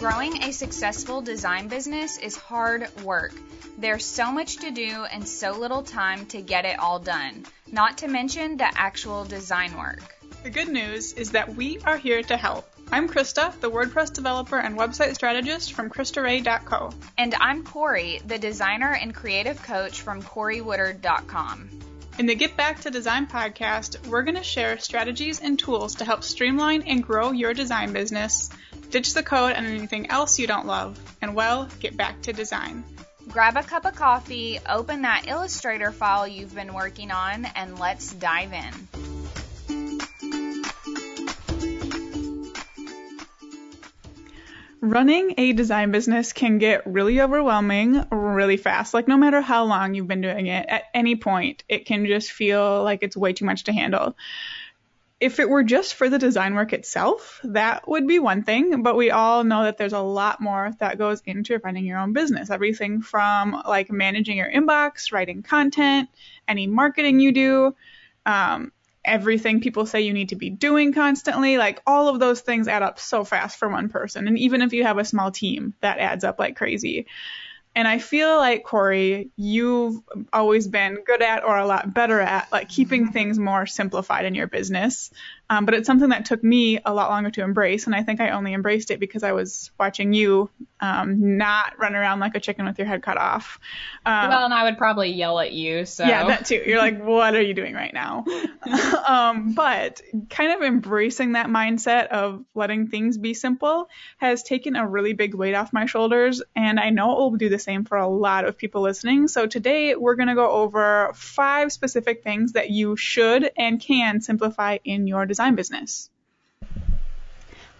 Growing a successful design business is hard work. There's so much to do and so little time to get it all done, not to mention the actual design work. The good news is that we are here to help. I'm Krista, the WordPress developer and website strategist from KristaRay.co. And I'm Corey, the designer and creative coach from CoreyWoodard.com. In the Get Back to Design podcast, we're going to share strategies and tools to help streamline and grow your design business, ditch the code and anything else you don't love, and well, get back to design. Grab a cup of coffee, open that Illustrator file you've been working on, and let's dive in. Running a design business can get really overwhelming really fast. Like, no matter how long you've been doing it, at any point, it can just feel like it's way too much to handle. If it were just for the design work itself, that would be one thing, but we all know that there's a lot more that goes into running your own business. Everything from like managing your inbox, writing content, any marketing you do, um, everything people say you need to be doing constantly. Like all of those things add up so fast for one person. And even if you have a small team, that adds up like crazy. And I feel like Corey, you've always been good at or a lot better at like keeping mm-hmm. things more simplified in your business. Um, but it's something that took me a lot longer to embrace, and I think I only embraced it because I was watching you um, not run around like a chicken with your head cut off. Um, well, and I would probably yell at you. So yeah, that too. You're like, what are you doing right now? um, but kind of embracing that mindset of letting things be simple has taken a really big weight off my shoulders, and I know it will do the same for a lot of people listening. So today we're gonna go over five specific things that you should and can simplify in your design design business?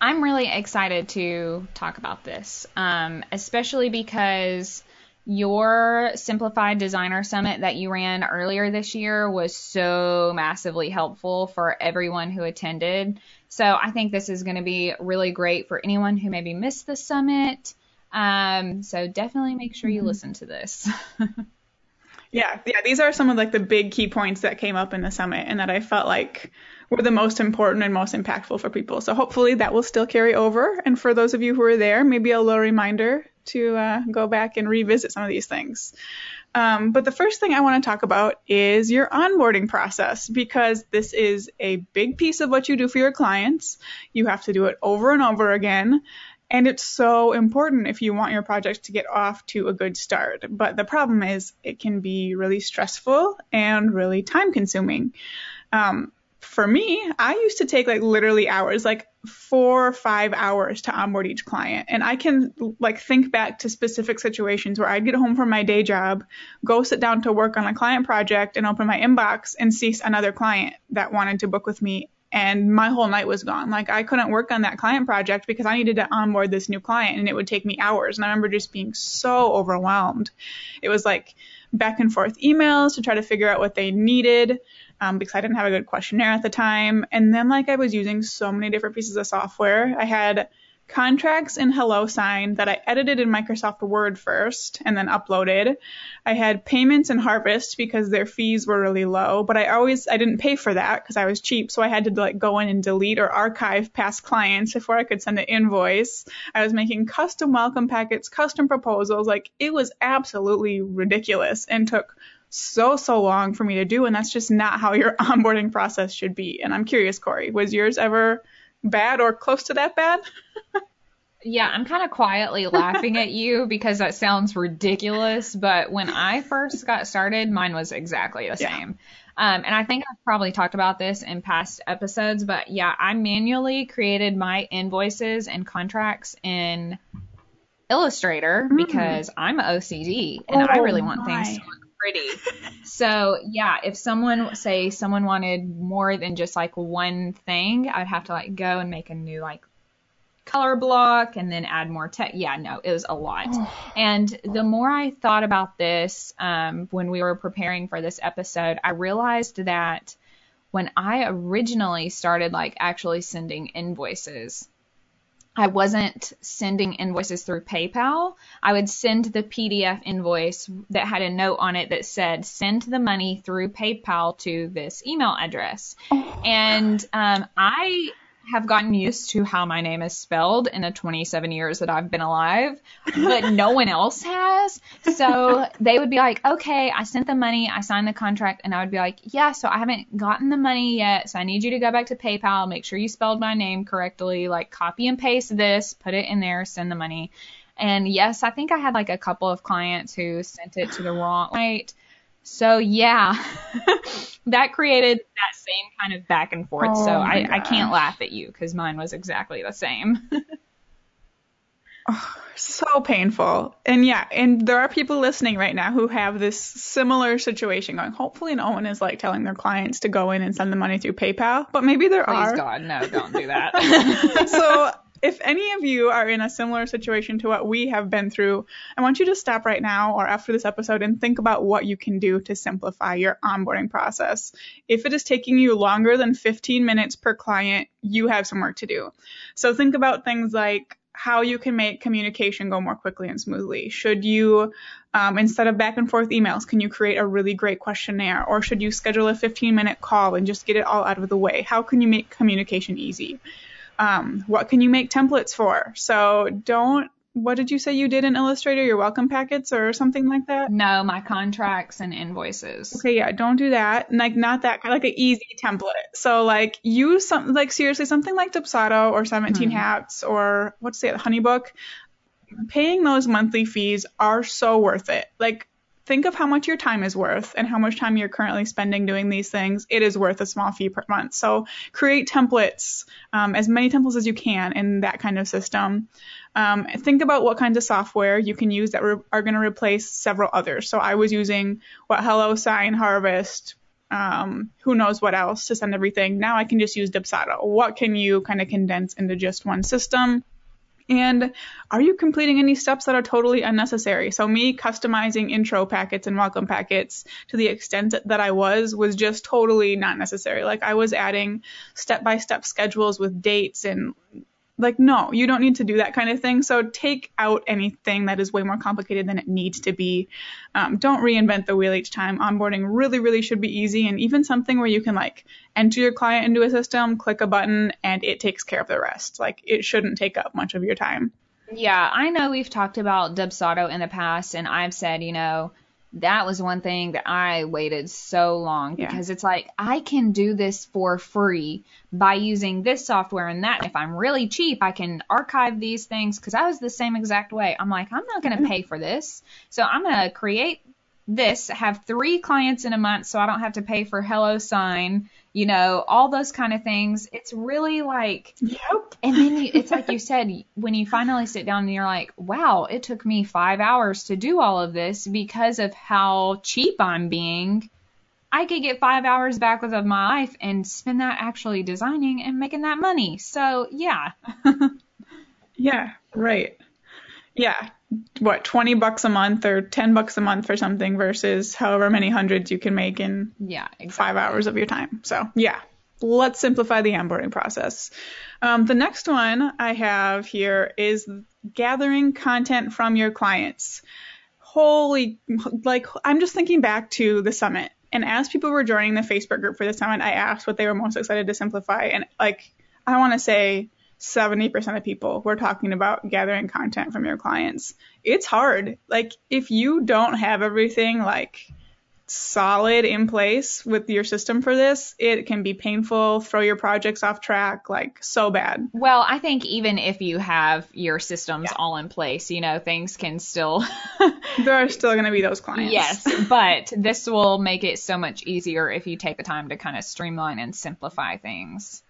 I'm really excited to talk about this, um, especially because your Simplified Designer Summit that you ran earlier this year was so massively helpful for everyone who attended. So I think this is going to be really great for anyone who maybe missed the summit. Um, so definitely make sure you mm-hmm. listen to this. yeah, yeah, these are some of like the big key points that came up in the summit and that I felt like were the most important and most impactful for people. So hopefully that will still carry over. And for those of you who are there, maybe a little reminder to uh, go back and revisit some of these things. Um, but the first thing I want to talk about is your onboarding process because this is a big piece of what you do for your clients. You have to do it over and over again. And it's so important if you want your project to get off to a good start. But the problem is it can be really stressful and really time consuming. Um, for me, I used to take like literally hours, like four or five hours to onboard each client. And I can like think back to specific situations where I'd get home from my day job, go sit down to work on a client project and open my inbox and see another client that wanted to book with me. And my whole night was gone. Like I couldn't work on that client project because I needed to onboard this new client and it would take me hours. And I remember just being so overwhelmed. It was like back and forth emails to try to figure out what they needed um, because I didn't have a good questionnaire at the time. And then like I was using so many different pieces of software. I had contracts in HelloSign that I edited in Microsoft Word first and then uploaded. I had payments in Harvest because their fees were really low, but I always I didn't pay for that because I was cheap, so I had to like go in and delete or archive past clients before I could send an invoice. I was making custom welcome packets, custom proposals, like it was absolutely ridiculous and took so, so long for me to do. And that's just not how your onboarding process should be. And I'm curious, Corey, was yours ever bad or close to that bad? yeah, I'm kind of quietly laughing at you because that sounds ridiculous. But when I first got started, mine was exactly the yeah. same. Um, and I think I've probably talked about this in past episodes, but yeah, I manually created my invoices and contracts in Illustrator mm. because I'm OCD and oh, I really want my. things to look pretty. so yeah, if someone say someone wanted more than just like one thing, I'd have to like go and make a new like color block and then add more text. Yeah, no, it was a lot. and the more I thought about this um, when we were preparing for this episode, I realized that when I originally started like actually sending invoices, I wasn't sending invoices through PayPal. I would send the PDF invoice that had a note on it that said, send the money through PayPal to this email address. Oh, and um, I have gotten used to how my name is spelled in the 27 years that I've been alive, but no one else has. So they would be like, okay, I sent the money, I signed the contract, and I would be like, yeah, so I haven't gotten the money yet, so I need you to go back to PayPal, make sure you spelled my name correctly, like copy and paste this, put it in there, send the money. And yes, I think I had like a couple of clients who sent it to the wrong right. So yeah, that created that same kind of back and forth. Oh so I, I can't laugh at you because mine was exactly the same. oh, so painful. And yeah, and there are people listening right now who have this similar situation going. Hopefully, no one is like telling their clients to go in and send the money through PayPal, but maybe there Please are. Please God, no, don't do that. so if any of you are in a similar situation to what we have been through, I want you to stop right now or after this episode and think about what you can do to simplify your onboarding process. If it is taking you longer than 15 minutes per client, you have some work to do. So think about things like how you can make communication go more quickly and smoothly. Should you, um, instead of back and forth emails, can you create a really great questionnaire? Or should you schedule a 15 minute call and just get it all out of the way? How can you make communication easy? Um, what can you make templates for? So don't what did you say you did in Illustrator? Your welcome packets or something like that? No, my contracts and invoices. Okay, yeah, don't do that. Like not that kind. like an easy template. So like use some like seriously something like Dubsado or 17 hmm. Hats or what's the Honeybook. Paying those monthly fees are so worth it. Like think of how much your time is worth and how much time you're currently spending doing these things. It is worth a small fee per month. So create templates, um, as many templates as you can in that kind of system. Um, think about what kinds of software you can use that re- are going to replace several others. So I was using what Hello Sign, Harvest, um, who knows what else to send everything. Now I can just use Dubsado. What can you kind of condense into just one system? And are you completing any steps that are totally unnecessary? So me customizing intro packets and welcome packets to the extent that I was was just totally not necessary. Like I was adding step by step schedules with dates and like, no, you don't need to do that kind of thing. So take out anything that is way more complicated than it needs to be. Um, don't reinvent the wheel each time. Onboarding really, really should be easy and even something where you can like enter your client into a system, click a button, and it takes care of the rest. Like it shouldn't take up much of your time. Yeah, I know we've talked about Dubsado in the past, and I've said, you know, that was one thing that I waited so long because it's like I can do this for free by using this software and that. If I'm really cheap, I can archive these things because I was the same exact way. I'm like, I'm not going to mm-hmm. pay for this. So I'm going to create this, have three clients in a month so I don't have to pay for HelloSign you know, all those kind of things. It's really like, yep. And then you, it's like you said, when you finally sit down and you're like, wow, it took me five hours to do all of this because of how cheap I'm being. I could get five hours back of my life and spend that actually designing and making that money. So yeah. yeah, right. Yeah, what 20 bucks a month or 10 bucks a month for something versus however many hundreds you can make in yeah exactly. five hours of your time. So yeah. Let's simplify the onboarding process. Um, the next one i have here is gathering content from your clients. Holy like i'm just thinking back to the summit. And as people were joining the facebook group for the summit i asked what they were most excited to simplify. And like i want to say 70% of people were talking about gathering content from your clients. It's hard. Like if you don't have everything like solid in place with your system for this, it can be painful, throw your projects off track, like so bad. Well, I think even if you have your systems yeah. all in place, you know, things can still there are still going to be those clients. Yes, but this will make it so much easier if you take the time to kind of streamline and simplify things.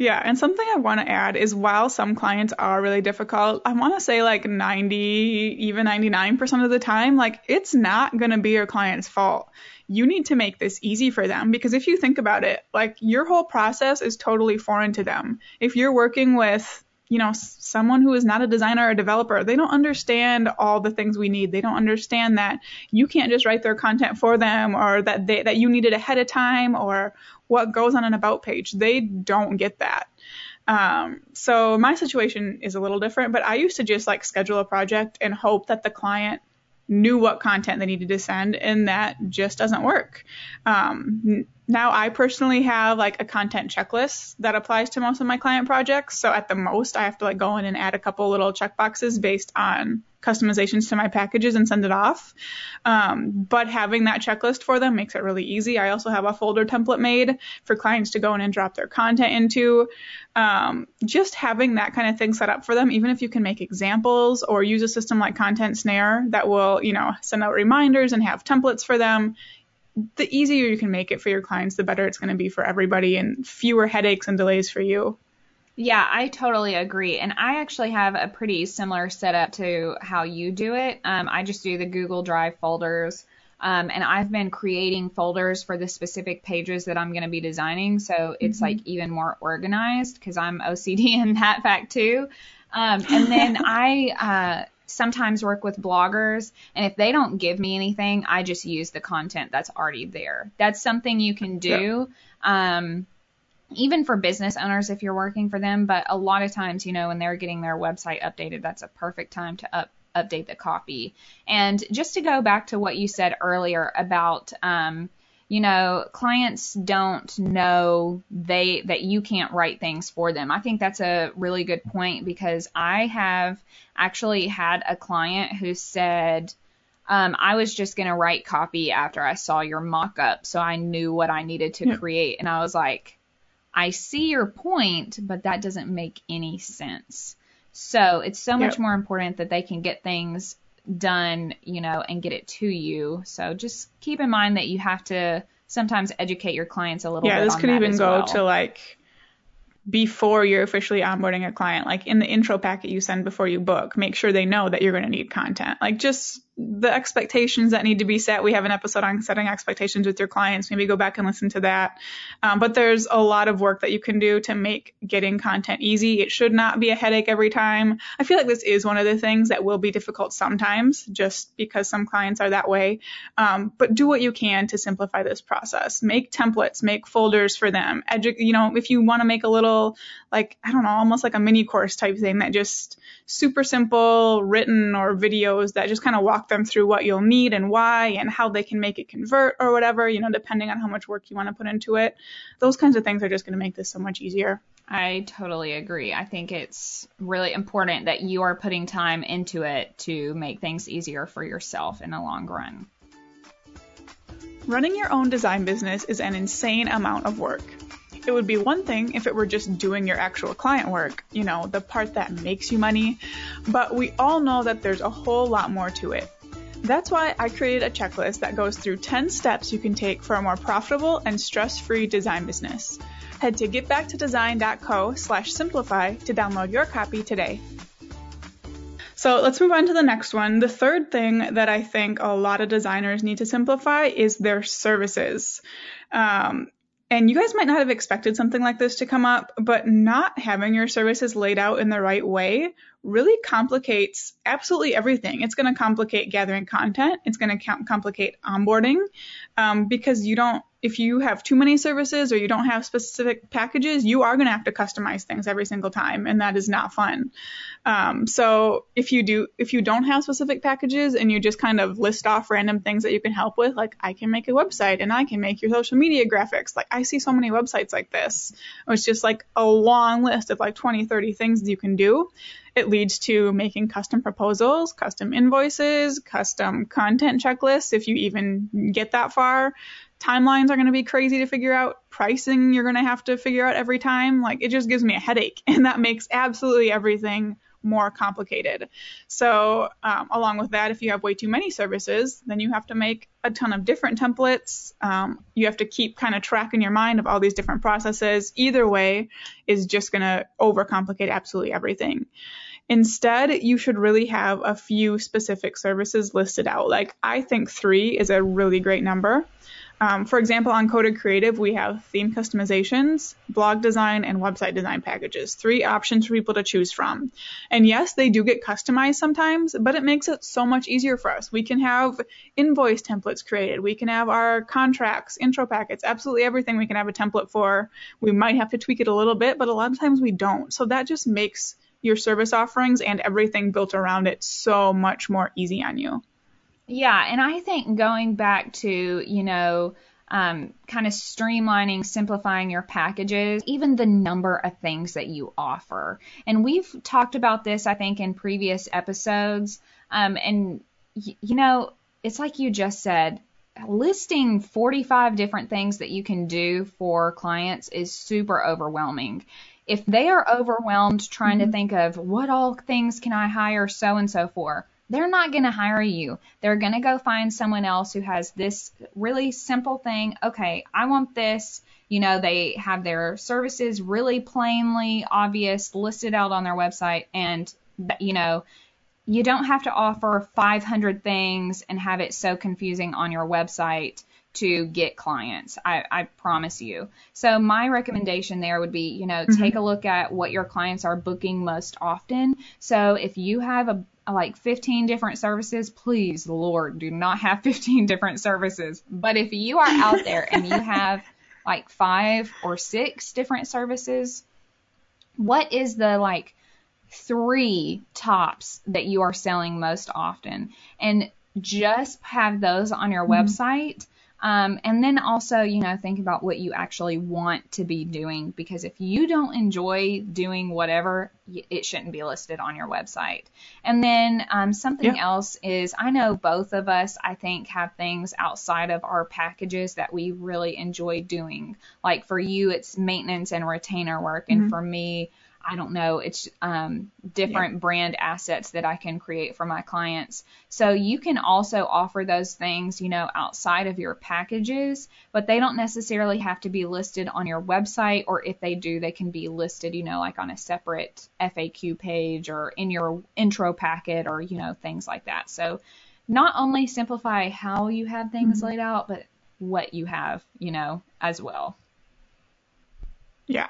Yeah, and something I want to add is while some clients are really difficult, I want to say like 90, even 99% of the time, like it's not going to be your client's fault. You need to make this easy for them because if you think about it, like your whole process is totally foreign to them. If you're working with you know, someone who is not a designer or a developer, they don't understand all the things we need. They don't understand that you can't just write their content for them or that they, that you need it ahead of time or what goes on an about page. They don't get that. Um, so my situation is a little different, but I used to just like schedule a project and hope that the client knew what content they needed to send, and that just doesn't work. Um, now I personally have like a content checklist that applies to most of my client projects. So at the most, I have to like go in and add a couple little checkboxes based on customizations to my packages and send it off. Um, but having that checklist for them makes it really easy. I also have a folder template made for clients to go in and drop their content into. Um, just having that kind of thing set up for them, even if you can make examples or use a system like Content Snare that will, you know, send out reminders and have templates for them. The easier you can make it for your clients, the better it's going to be for everybody and fewer headaches and delays for you. Yeah, I totally agree. And I actually have a pretty similar setup to how you do it. Um, I just do the Google Drive folders. Um, and I've been creating folders for the specific pages that I'm going to be designing. So it's mm-hmm. like even more organized because I'm OCD in that fact too. Um, and then I, uh, sometimes work with bloggers and if they don't give me anything, I just use the content that's already there. That's something you can do. Um, even for business owners if you're working for them, but a lot of times, you know, when they're getting their website updated, that's a perfect time to up, update the copy. And just to go back to what you said earlier about, um, you know, clients don't know they that you can't write things for them. I think that's a really good point because I have actually had a client who said, um, I was just gonna write copy after I saw your mock up, so I knew what I needed to yeah. create, and I was like, I see your point, but that doesn't make any sense. So it's so much more important that they can get things done, you know, and get it to you. So just keep in mind that you have to sometimes educate your clients a little yeah, bit. Yeah, this could even go well. to like before you're officially onboarding a client, like in the intro packet you send before you book, make sure they know that you're going to need content. Like just the expectations that need to be set. We have an episode on setting expectations with your clients. Maybe go back and listen to that. Um, but there's a lot of work that you can do to make getting content easy. It should not be a headache every time. I feel like this is one of the things that will be difficult sometimes just because some clients are that way. Um, but do what you can to simplify this process. Make templates, make folders for them. Edu- you know, if you want to make a little, like, I don't know, almost like a mini course type thing that just super simple written or videos that just kind of walk them through what you'll need and why and how they can make it convert or whatever, you know, depending on how much work you want to put into it. Those kinds of things are just going to make this so much easier. I totally agree. I think it's really important that you are putting time into it to make things easier for yourself in the long run. Running your own design business is an insane amount of work. It would be one thing if it were just doing your actual client work, you know, the part that makes you money, but we all know that there's a whole lot more to it. That's why I created a checklist that goes through 10 steps you can take for a more profitable and stress-free design business. Head to getbacktodesign.co slash simplify to download your copy today. So let's move on to the next one. The third thing that I think a lot of designers need to simplify is their services. Um, and you guys might not have expected something like this to come up, but not having your services laid out in the right way really complicates absolutely everything. It's going to complicate gathering content. It's going to complicate onboarding um, because you don't if you have too many services or you don't have specific packages, you are going to have to customize things every single time, and that is not fun. Um, so if you do, if you don't have specific packages and you just kind of list off random things that you can help with, like I can make a website and I can make your social media graphics. Like I see so many websites like this. It's just like a long list of like 20, 30 things you can do. It leads to making custom proposals, custom invoices, custom content checklists if you even get that far timelines are going to be crazy to figure out. Pricing you're going to have to figure out every time. Like it just gives me a headache, and that makes absolutely everything more complicated. So, um, along with that, if you have way too many services, then you have to make a ton of different templates. Um, you have to keep kind of track in your mind of all these different processes. Either way is just going to overcomplicate absolutely everything. Instead, you should really have a few specific services listed out. Like, I think three is a really great number. Um, for example, on Coded Creative, we have theme customizations, blog design, and website design packages. Three options for people to choose from. And yes, they do get customized sometimes, but it makes it so much easier for us. We can have invoice templates created. We can have our contracts, intro packets, absolutely everything we can have a template for. We might have to tweak it a little bit, but a lot of times we don't. So that just makes your service offerings and everything built around it so much more easy on you. Yeah, and I think going back to, you know, um, kind of streamlining, simplifying your packages, even the number of things that you offer. And we've talked about this, I think, in previous episodes. Um, and, y- you know, it's like you just said, listing 45 different things that you can do for clients is super overwhelming. If they are overwhelmed trying mm-hmm. to think of what all things can I hire so and so for, they're not going to hire you. They're going to go find someone else who has this really simple thing. Okay, I want this. You know, they have their services really plainly obvious listed out on their website and you know, you don't have to offer 500 things and have it so confusing on your website to get clients. I, I promise you. So my recommendation there would be, you know, mm-hmm. take a look at what your clients are booking most often. So if you have a like 15 different services, please, Lord, do not have 15 different services. But if you are out there and you have like five or six different services, what is the like three tops that you are selling most often? And just have those on your mm-hmm. website um, and then also, you know, think about what you actually want to be doing because if you don't enjoy doing whatever, it shouldn't be listed on your website. And then um, something yeah. else is I know both of us, I think, have things outside of our packages that we really enjoy doing. Like for you, it's maintenance and retainer work. And mm-hmm. for me, I don't know, it's um, different yeah. brand assets that I can create for my clients. So you can also offer those things, you know, outside of your packages, but they don't necessarily have to be listed on your website, or if they do, they can be listed, you know, like on a separate FAQ page or in your intro packet or, you know, things like that. So not only simplify how you have things mm-hmm. laid out, but what you have, you know, as well. Yeah,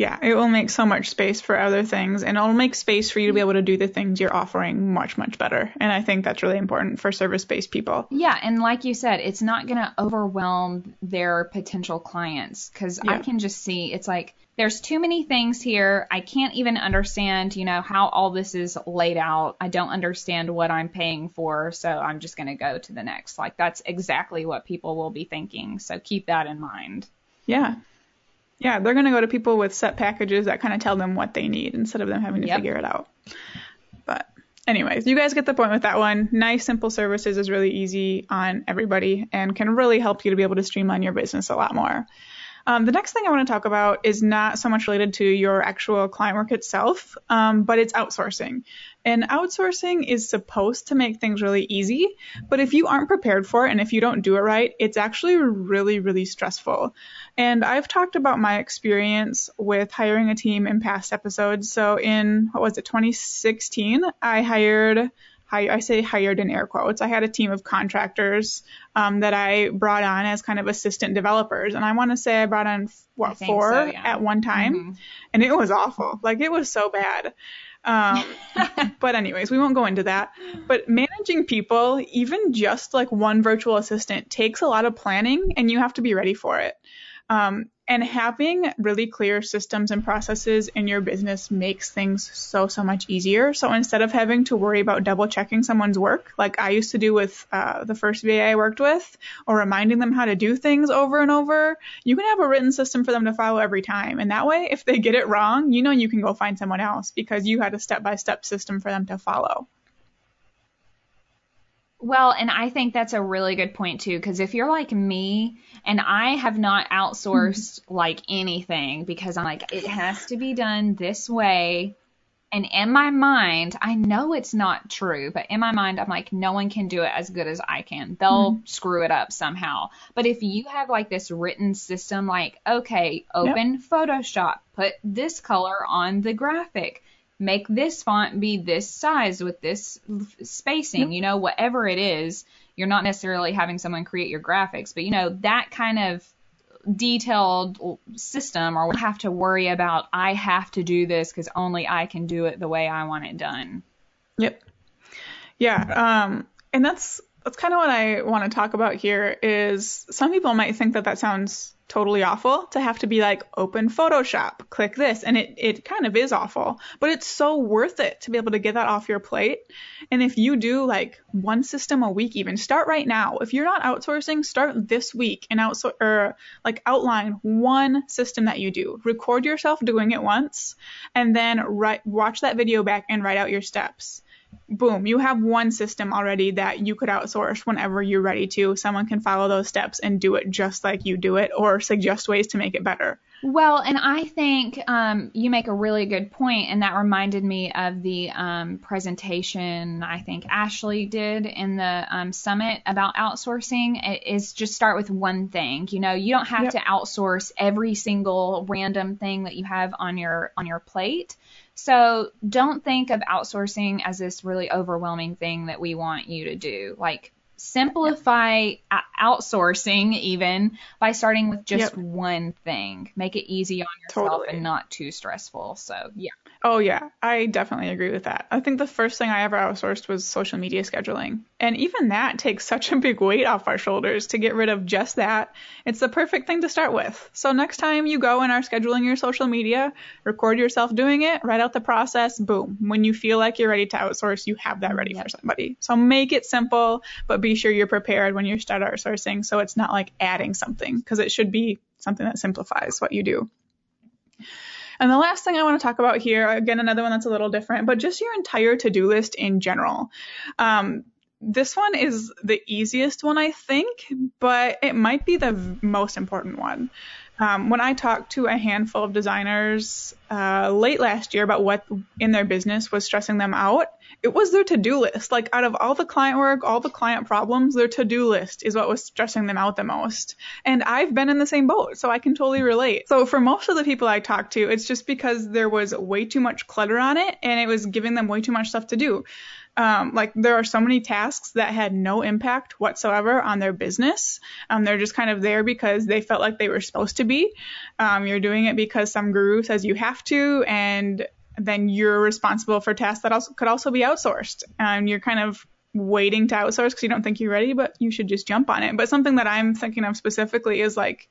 yeah, it will make so much space for other things and it'll make space for you to be able to do the things you're offering much, much better. And I think that's really important for service based people. Yeah. And like you said, it's not going to overwhelm their potential clients because yeah. I can just see it's like there's too many things here. I can't even understand, you know, how all this is laid out. I don't understand what I'm paying for. So I'm just going to go to the next. Like that's exactly what people will be thinking. So keep that in mind. Yeah. Yeah, they're going to go to people with set packages that kind of tell them what they need instead of them having to yep. figure it out. But anyways, you guys get the point with that one. Nice, simple services is really easy on everybody and can really help you to be able to streamline your business a lot more. Um, the next thing I want to talk about is not so much related to your actual client work itself, um, but it's outsourcing. And outsourcing is supposed to make things really easy, but if you aren't prepared for it and if you don't do it right, it's actually really, really stressful. And I've talked about my experience with hiring a team in past episodes. So in, what was it, 2016, I hired I say hired in air quotes. I had a team of contractors um, that I brought on as kind of assistant developers, and I want to say I brought on what four so, yeah. at one time, mm-hmm. and it was awful. Like it was so bad. Um, but anyways, we won't go into that. But managing people, even just like one virtual assistant, takes a lot of planning, and you have to be ready for it. Um, and having really clear systems and processes in your business makes things so, so much easier. So instead of having to worry about double checking someone's work, like I used to do with uh, the first VA I worked with, or reminding them how to do things over and over, you can have a written system for them to follow every time. And that way, if they get it wrong, you know you can go find someone else because you had a step by step system for them to follow. Well, and I think that's a really good point too, because if you're like me and I have not outsourced like anything because I'm like, it has to be done this way. And in my mind, I know it's not true, but in my mind, I'm like, no one can do it as good as I can. They'll mm-hmm. screw it up somehow. But if you have like this written system, like, okay, open yep. Photoshop, put this color on the graphic, make this font be this size with this spacing, you know, whatever it is. You're not necessarily having someone create your graphics, but you know, that kind of detailed system or have to worry about I have to do this because only I can do it the way I want it done. Yep. Yeah. Um, and that's that's kind of what I want to talk about here is some people might think that that sounds totally awful to have to be like open Photoshop, click this, and it it kind of is awful, but it's so worth it to be able to get that off your plate. And if you do like one system a week even, start right now. If you're not outsourcing, start this week and outsource or like outline one system that you do. Record yourself doing it once and then write watch that video back and write out your steps boom, you have one system already that you could outsource whenever you're ready to. Someone can follow those steps and do it just like you do it or suggest ways to make it better. Well, and I think um, you make a really good point, and that reminded me of the um, presentation I think Ashley did in the um, summit about outsourcing. It is just start with one thing. You know, you don't have yep. to outsource every single random thing that you have on your on your plate. So don't think of outsourcing as this really overwhelming thing that we want you to do. Like simplify outsourcing even by starting with just yep. one thing. Make it easy on yourself totally. and not too stressful. So, yeah. Oh, yeah, I definitely agree with that. I think the first thing I ever outsourced was social media scheduling. And even that takes such a big weight off our shoulders to get rid of just that. It's the perfect thing to start with. So next time you go and are scheduling your social media, record yourself doing it, write out the process, boom. When you feel like you're ready to outsource, you have that ready for somebody. So make it simple, but be sure you're prepared when you start outsourcing so it's not like adding something because it should be something that simplifies what you do. And the last thing I want to talk about here, again, another one that's a little different, but just your entire to-do list in general. Um, this one is the easiest one, I think, but it might be the most important one. Um, when I talked to a handful of designers uh, late last year about what in their business was stressing them out, it was their to-do list. Like out of all the client work, all the client problems, their to-do list is what was stressing them out the most. And I've been in the same boat, so I can totally relate. So for most of the people I talked to, it's just because there was way too much clutter on it and it was giving them way too much stuff to do. Um, like there are so many tasks that had no impact whatsoever on their business. Um, they're just kind of there because they felt like they were supposed to be. Um, you're doing it because some guru says you have to, and then you're responsible for tasks that also could also be outsourced. And you're kind of waiting to outsource because you don't think you're ready, but you should just jump on it. But something that I'm thinking of specifically is like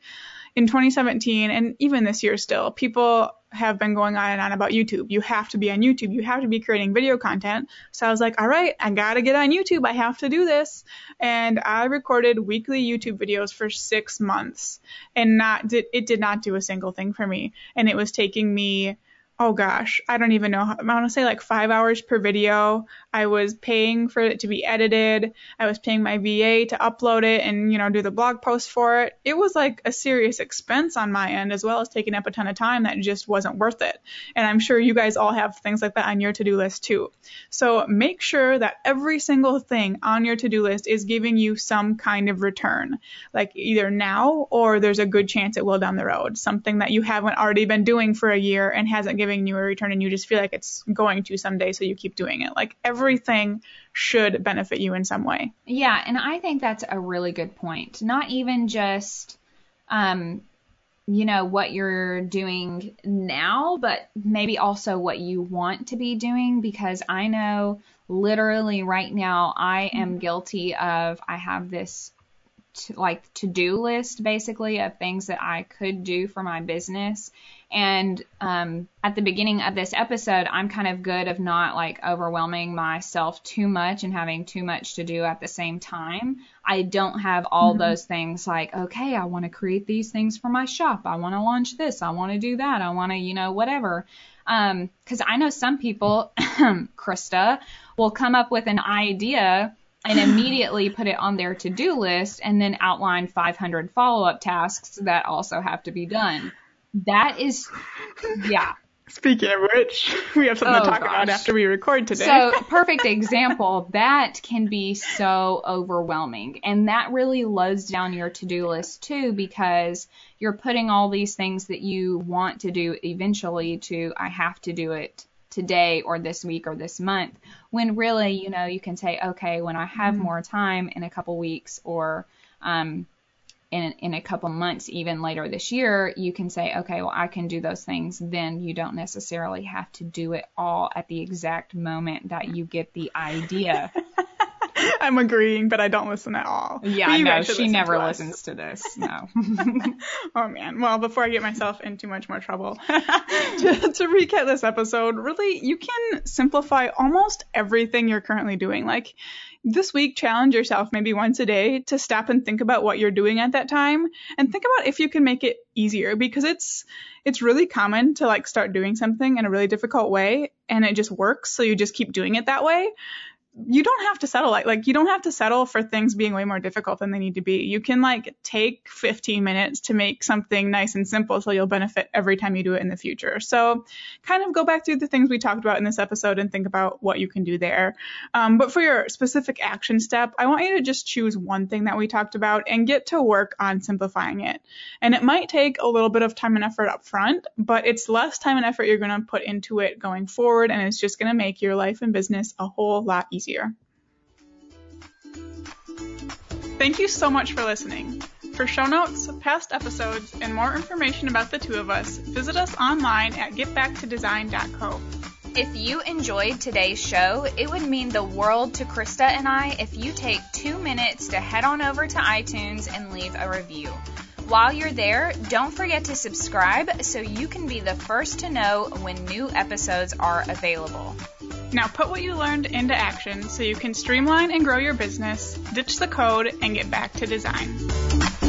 in 2017 and even this year still, people have been going on and on about YouTube. You have to be on YouTube. You have to be creating video content. So I was like, all right, I gotta get on YouTube. I have to do this. And I recorded weekly YouTube videos for six months and not it did not do a single thing for me. And it was taking me oh gosh, I don't even know. I want to say like five hours per video. I was paying for it to be edited. I was paying my VA to upload it and, you know, do the blog post for it. It was like a serious expense on my end as well as taking up a ton of time that just wasn't worth it. And I'm sure you guys all have things like that on your to-do list too. So make sure that every single thing on your to-do list is giving you some kind of return, like either now or there's a good chance it will down the road. Something that you haven't already been doing for a year and hasn't given giving you a return and you just feel like it's going to someday, so you keep doing it. Like everything should benefit you in some way. Yeah, and I think that's a really good point. Not even just um you know what you're doing now, but maybe also what you want to be doing because I know literally right now I am guilty of I have this to, like to do list basically of things that I could do for my business. And um, at the beginning of this episode, I'm kind of good of not like overwhelming myself too much and having too much to do at the same time. I don't have all mm-hmm. those things like, okay, I want to create these things for my shop. I want to launch this. I want to do that. I want to, you know, whatever. Um, cause I know some people, Krista, will come up with an idea and immediately put it on their to do list and then outline 500 follow up tasks that also have to be done. That is, yeah. Speaking of which, we have something oh, to talk gosh. about after we record today. So, perfect example. That can be so overwhelming. And that really loads down your to do list too because you're putting all these things that you want to do eventually to, I have to do it today or this week or this month when really you know you can say okay when i have mm-hmm. more time in a couple weeks or um, in, in a couple months even later this year you can say okay well i can do those things then you don't necessarily have to do it all at the exact moment that you get the idea I'm agreeing, but I don't listen at all. Yeah, no, she never to listens to this. No. oh man. Well, before I get myself into much more trouble, to, to recap this episode, really, you can simplify almost everything you're currently doing. Like this week, challenge yourself maybe once a day to stop and think about what you're doing at that time and think about if you can make it easier because it's it's really common to like start doing something in a really difficult way and it just works so you just keep doing it that way you don't have to settle like like you don't have to settle for things being way more difficult than they need to be. You can like take 15 minutes to make something nice and simple so you'll benefit every time you do it in the future. So kind of go back through the things we talked about in this episode and think about what you can do there. Um, but for your specific action step, I want you to just choose one thing that we talked about and get to work on simplifying it. And it might take a little bit of time and effort up front, but it's less time and effort you're going to put into it going forward and it's just going to make your life and business a whole lot easier Thank you so much for listening. For show notes, past episodes, and more information about the two of us, visit us online at getbacktodesign.co. If you enjoyed today's show, it would mean the world to Krista and I if you take two minutes to head on over to iTunes and leave a review. While you're there, don't forget to subscribe so you can be the first to know when new episodes are available. Now put what you learned into action so you can streamline and grow your business, ditch the code, and get back to design.